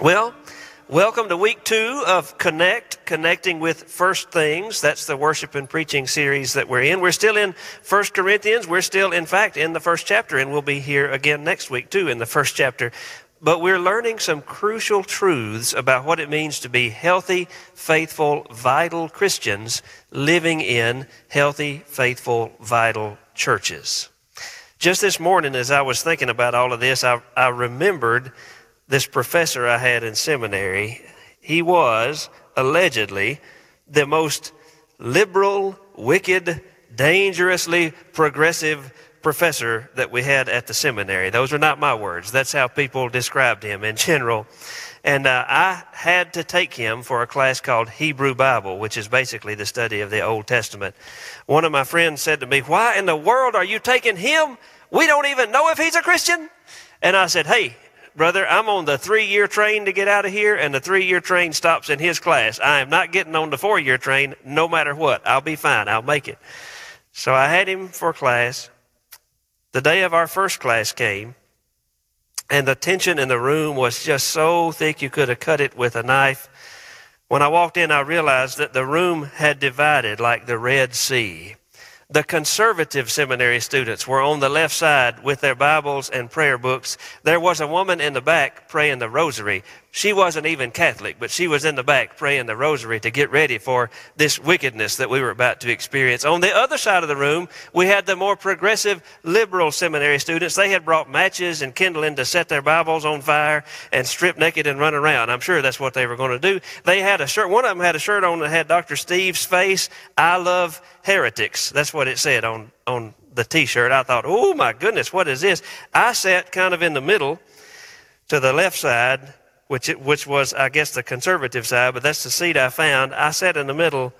Well, welcome to week two of Connect, connecting with first things. That's the worship and preaching series that we're in. We're still in First Corinthians. We're still, in fact, in the first chapter, and we'll be here again next week too in the first chapter. But we're learning some crucial truths about what it means to be healthy, faithful, vital Christians living in healthy, faithful, vital churches. Just this morning, as I was thinking about all of this, I, I remembered this professor I had in seminary, he was allegedly the most liberal, wicked, dangerously progressive professor that we had at the seminary. Those are not my words. That's how people described him in general. And uh, I had to take him for a class called Hebrew Bible, which is basically the study of the Old Testament. One of my friends said to me, Why in the world are you taking him? We don't even know if he's a Christian. And I said, Hey, brother, I'm on the three year train to get out of here, and the three year train stops in his class. I am not getting on the four year train no matter what. I'll be fine. I'll make it. So I had him for class. The day of our first class came, and the tension in the room was just so thick you could have cut it with a knife. When I walked in, I realized that the room had divided like the Red Sea. The conservative seminary students were on the left side with their Bibles and prayer books. There was a woman in the back praying the rosary. She wasn't even Catholic, but she was in the back praying the rosary to get ready for this wickedness that we were about to experience. On the other side of the room, we had the more progressive liberal seminary students. They had brought matches and kindling to set their Bibles on fire and strip naked and run around. I'm sure that's what they were going to do. They had a shirt, one of them had a shirt on that had Dr. Steve's face. I love heretics. That's what it said on, on the t-shirt. I thought, oh my goodness, what is this? I sat kind of in the middle to the left side which, it, which was, I guess, the conservative side, but that's the seat I found. I sat in the middle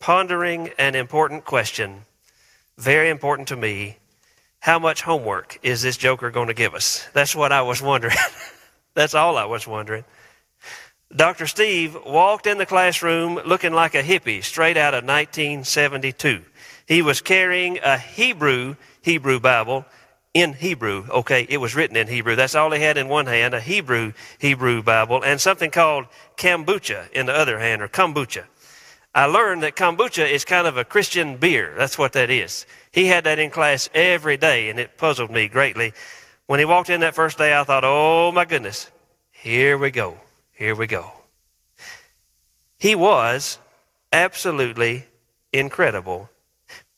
pondering an important question, very important to me. How much homework is this joker going to give us? That's what I was wondering. that's all I was wondering. Dr. Steve walked in the classroom looking like a hippie straight out of 1972. He was carrying a Hebrew Hebrew Bible in Hebrew. Okay, it was written in Hebrew. That's all he had in one hand, a Hebrew Hebrew Bible, and something called kombucha in the other hand, or kombucha. I learned that kombucha is kind of a Christian beer. That's what that is. He had that in class every day, and it puzzled me greatly. When he walked in that first day, I thought, oh my goodness, here we go. Here we go. He was absolutely incredible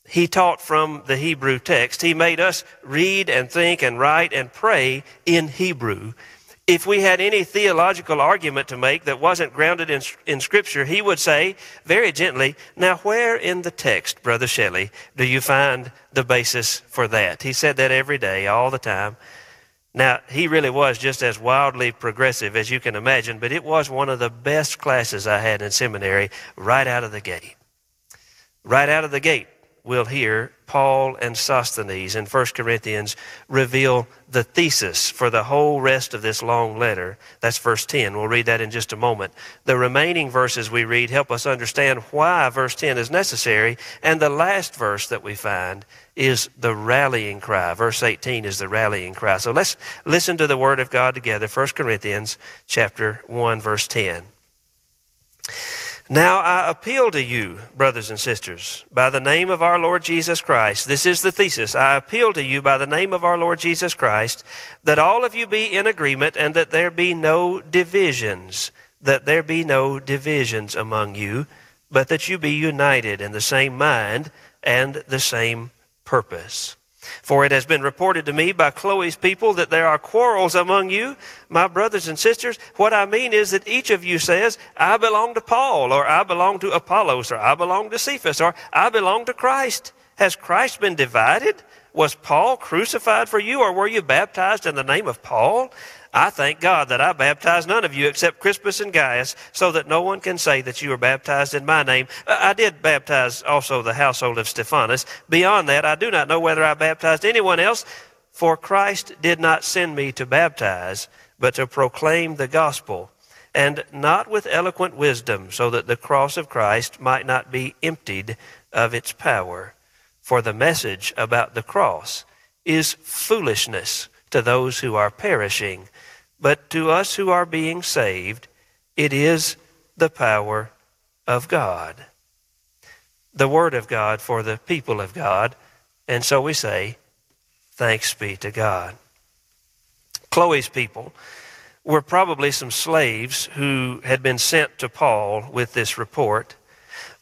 he taught from the Hebrew text. He made us read and think and write and pray in Hebrew. If we had any theological argument to make that wasn't grounded in, in Scripture, he would say very gently, Now, where in the text, Brother Shelley, do you find the basis for that? He said that every day, all the time. Now, he really was just as wildly progressive as you can imagine, but it was one of the best classes I had in seminary right out of the gate. Right out of the gate we'll hear Paul and Sosthenes in 1 Corinthians reveal the thesis for the whole rest of this long letter. That's verse 10. We'll read that in just a moment. The remaining verses we read help us understand why verse 10 is necessary. And the last verse that we find is the rallying cry. Verse 18 is the rallying cry. So let's listen to the word of God together. 1 Corinthians chapter 1 verse 10. Now I appeal to you, brothers and sisters, by the name of our Lord Jesus Christ. This is the thesis. I appeal to you by the name of our Lord Jesus Christ, that all of you be in agreement and that there be no divisions, that there be no divisions among you, but that you be united in the same mind and the same purpose. For it has been reported to me by Chloe's people that there are quarrels among you, my brothers and sisters. What I mean is that each of you says, I belong to Paul, or I belong to Apollos, or I belong to Cephas, or I belong to Christ. Has Christ been divided? Was Paul crucified for you, or were you baptized in the name of Paul? I thank God that I baptized none of you except Crispus and Gaius, so that no one can say that you were baptized in my name. Uh, I did baptize also the household of Stephanas. Beyond that, I do not know whether I baptized anyone else, for Christ did not send me to baptize, but to proclaim the gospel, and not with eloquent wisdom, so that the cross of Christ might not be emptied of its power. For the message about the cross is foolishness to those who are perishing but to us who are being saved, it is the power of God. The Word of God for the people of God. And so we say, Thanks be to God. Chloe's people were probably some slaves who had been sent to Paul with this report.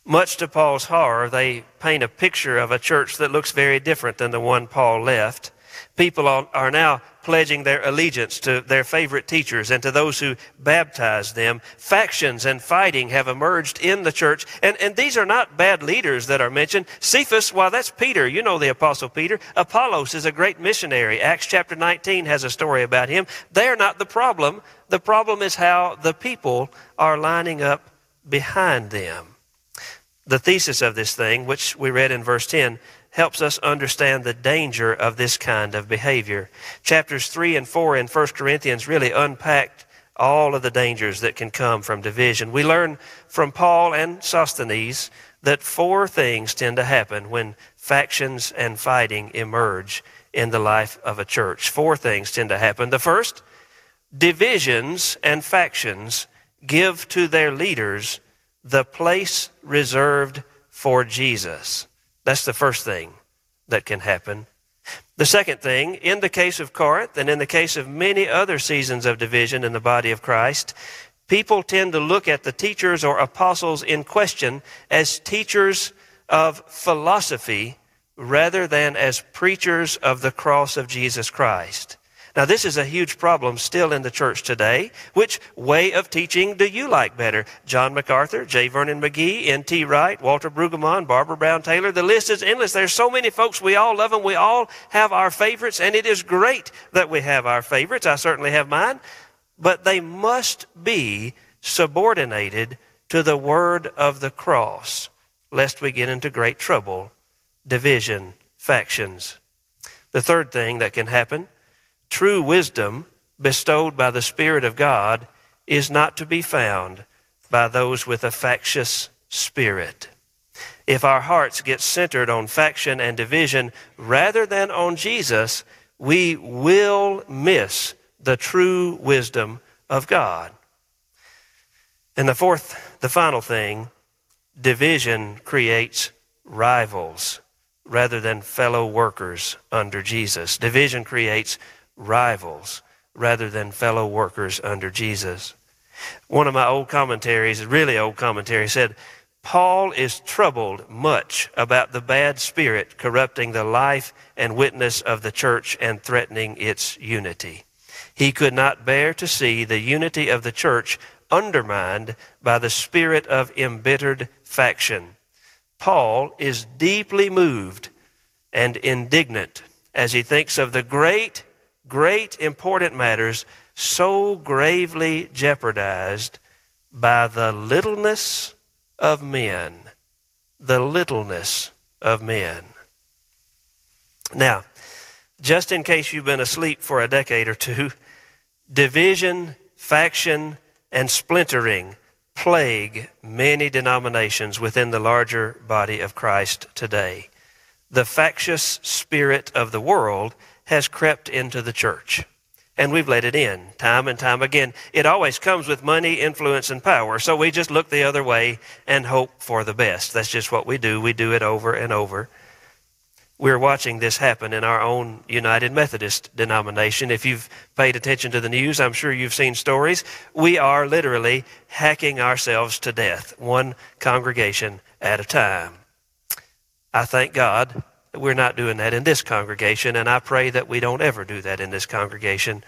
Much to Paul's horror, they paint a picture of a church that looks very different than the one Paul left. People are now pledging their allegiance to their favorite teachers and to those who baptized them. Factions and fighting have emerged in the church. And, and these are not bad leaders that are mentioned. Cephas, well, that's Peter. You know the Apostle Peter. Apollos is a great missionary. Acts chapter 19 has a story about him. They are not the problem. The problem is how the people are lining up behind them. The thesis of this thing, which we read in verse 10, helps us understand the danger of this kind of behavior. Chapters 3 and 4 in 1 Corinthians really unpacked all of the dangers that can come from division. We learn from Paul and Sosthenes that four things tend to happen when factions and fighting emerge in the life of a church. Four things tend to happen. The first, divisions and factions give to their leaders the place reserved for Jesus. That's the first thing that can happen. The second thing, in the case of Corinth and in the case of many other seasons of division in the body of Christ, people tend to look at the teachers or apostles in question as teachers of philosophy rather than as preachers of the cross of Jesus Christ. Now, this is a huge problem still in the church today. Which way of teaching do you like better? John MacArthur, J. Vernon McGee, N.T. Wright, Walter Brueggemann, Barbara Brown Taylor. The list is endless. There's so many folks. We all love them. We all have our favorites, and it is great that we have our favorites. I certainly have mine. But they must be subordinated to the word of the cross, lest we get into great trouble, division, factions. The third thing that can happen True wisdom bestowed by the Spirit of God is not to be found by those with a factious spirit. If our hearts get centered on faction and division rather than on Jesus, we will miss the true wisdom of God. And the fourth, the final thing, division creates rivals rather than fellow workers under Jesus. Division creates rivals rather than fellow workers under Jesus. One of my old commentaries, really old commentary, said, Paul is troubled much about the bad spirit corrupting the life and witness of the church and threatening its unity. He could not bear to see the unity of the church undermined by the spirit of embittered faction. Paul is deeply moved and indignant as he thinks of the great great important matters so gravely jeopardized by the littleness of men. The littleness of men. Now, just in case you've been asleep for a decade or two, division, faction, and splintering plague many denominations within the larger body of Christ today. The factious spirit of the world has crept into the church. and we've let it in time and time again. It always comes with money, influence, and power. So we just look the other way and hope for the best. That's just what we do. We do it over and over. We're watching this happen in our own United Methodist denomination. If you've paid attention to the news, I'm sure you've seen stories. We are literally hacking ourselves to death, one congregation at a time. I thank God we're not doing that in this congregation, and I pray that we don't ever do that in this congregation.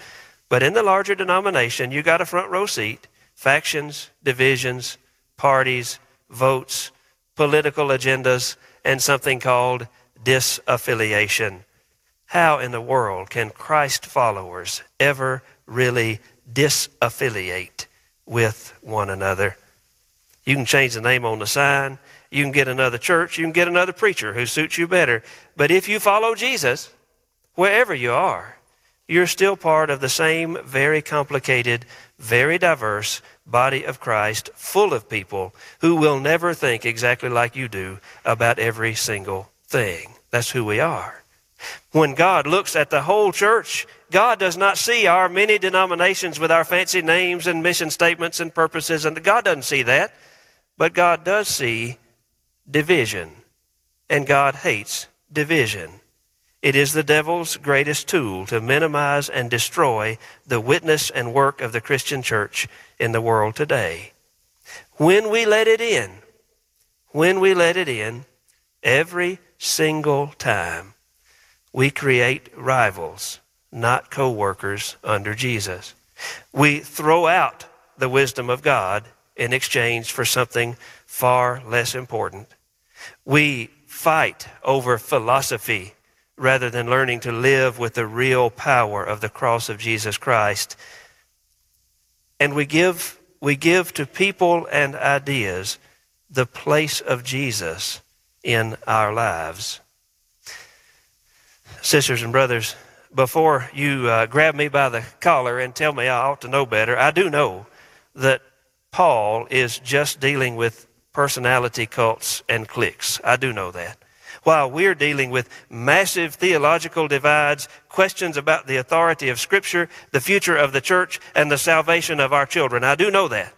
But in the larger denomination, you got a front row seat. Factions, divisions, parties, votes, political agendas, and something called disaffiliation. How in the world can Christ followers ever really disaffiliate with one another? You can change the name on the sign. You can get another church. You can get another preacher who suits you better. But if you follow Jesus, wherever you are, you're still part of the same very complicated, very diverse body of Christ, full of people who will never think exactly like you do about every single thing. That's who we are. When God looks at the whole church, God does not see our many denominations with our fancy names and mission statements and purposes, and God doesn't see that. But God does see division, and God hates division. It is the devil's greatest tool to minimize and destroy the witness and work of the Christian church in the world today. When we let it in, when we let it in, every single time, we create rivals, not co workers under Jesus. We throw out the wisdom of God in exchange for something far less important. We fight over philosophy rather than learning to live with the real power of the cross of Jesus Christ. And we give, we give to people and ideas the place of Jesus in our lives. Sisters and brothers, before you uh, grab me by the collar and tell me I ought to know better, I do know that Paul is just dealing with personality cults and cliques. I do know that. While we're dealing with massive theological divides, questions about the authority of Scripture, the future of the church, and the salvation of our children. I do know that.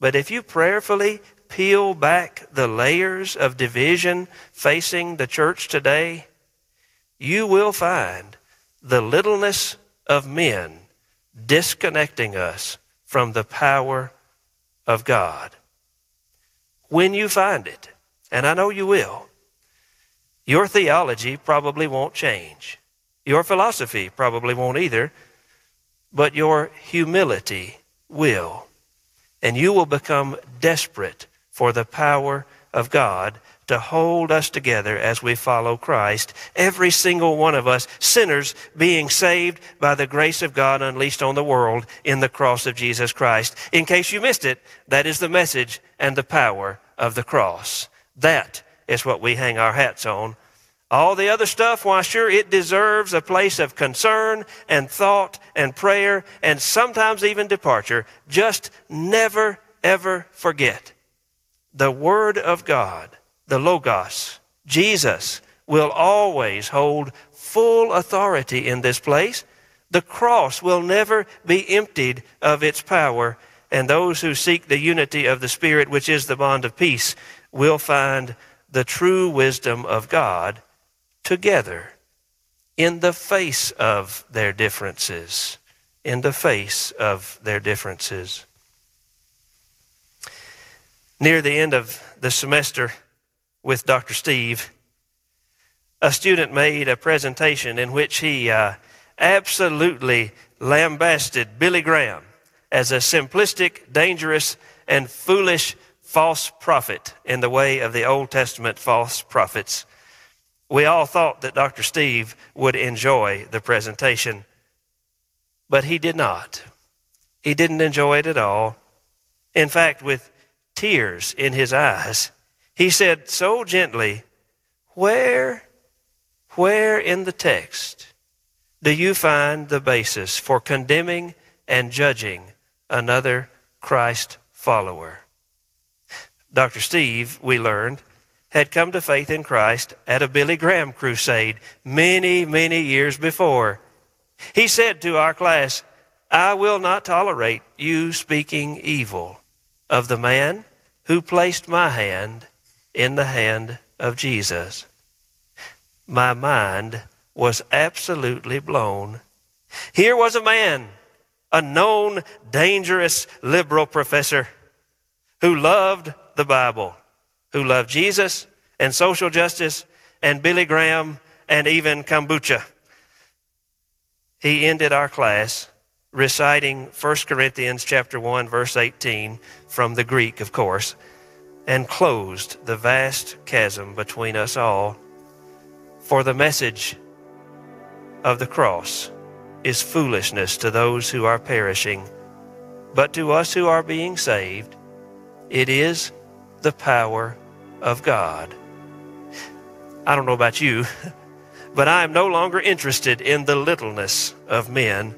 But if you prayerfully peel back the layers of division facing the church today, you will find the littleness of men disconnecting us from the power of God when you find it, and I know you will, your theology probably won't change. Your philosophy probably won't either, but your humility will. And you will become desperate for the power of God to hold us together as we follow Christ. Every single one of us, sinners, being saved by the grace of God unleashed on the world in the cross of Jesus Christ. In case you missed it, that is the message and the power of the cross. That is what we hang our hats on. All the other stuff, why, sure, it deserves a place of concern and thought and prayer and sometimes even departure. Just never, ever forget the Word of God the Logos, Jesus, will always hold full authority in this place. The cross will never be emptied of its power, and those who seek the unity of the Spirit, which is the bond of peace, will find the true wisdom of God together in the face of their differences. In the face of their differences. Near the end of the semester, with Dr. Steve, a student made a presentation in which he uh, absolutely lambasted Billy Graham as a simplistic, dangerous, and foolish false prophet in the way of the Old Testament false prophets. We all thought that Dr. Steve would enjoy the presentation, but he did not. He didn't enjoy it at all. In fact, with tears in his eyes, he said so gently, Where, where in the text do you find the basis for condemning and judging another Christ follower? Dr. Steve, we learned, had come to faith in Christ at a Billy Graham crusade many, many years before. He said to our class, I will not tolerate you speaking evil of the man who placed my hand in the hand of Jesus. My mind was absolutely blown. Here was a man, a known dangerous liberal professor, who loved the Bible, who loved Jesus and social justice and Billy Graham and even kombucha. He ended our class reciting 1 Corinthians chapter 1 verse 18 from the Greek, of course, and closed the vast chasm between us all. For the message of the cross is foolishness to those who are perishing, but to us who are being saved, it is the power of God. I don't know about you, but I am no longer interested in the littleness of men.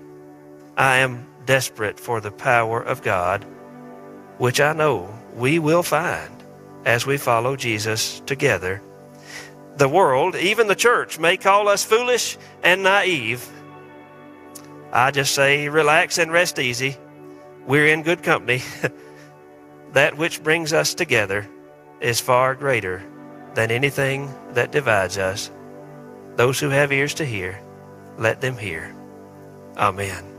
I am desperate for the power of God, which I know we will find as we follow Jesus together. The world, even the church, may call us foolish and naive. I just say, relax and rest easy. We're in good company. that which brings us together is far greater than anything that divides us. Those who have ears to hear, let them hear. Amen.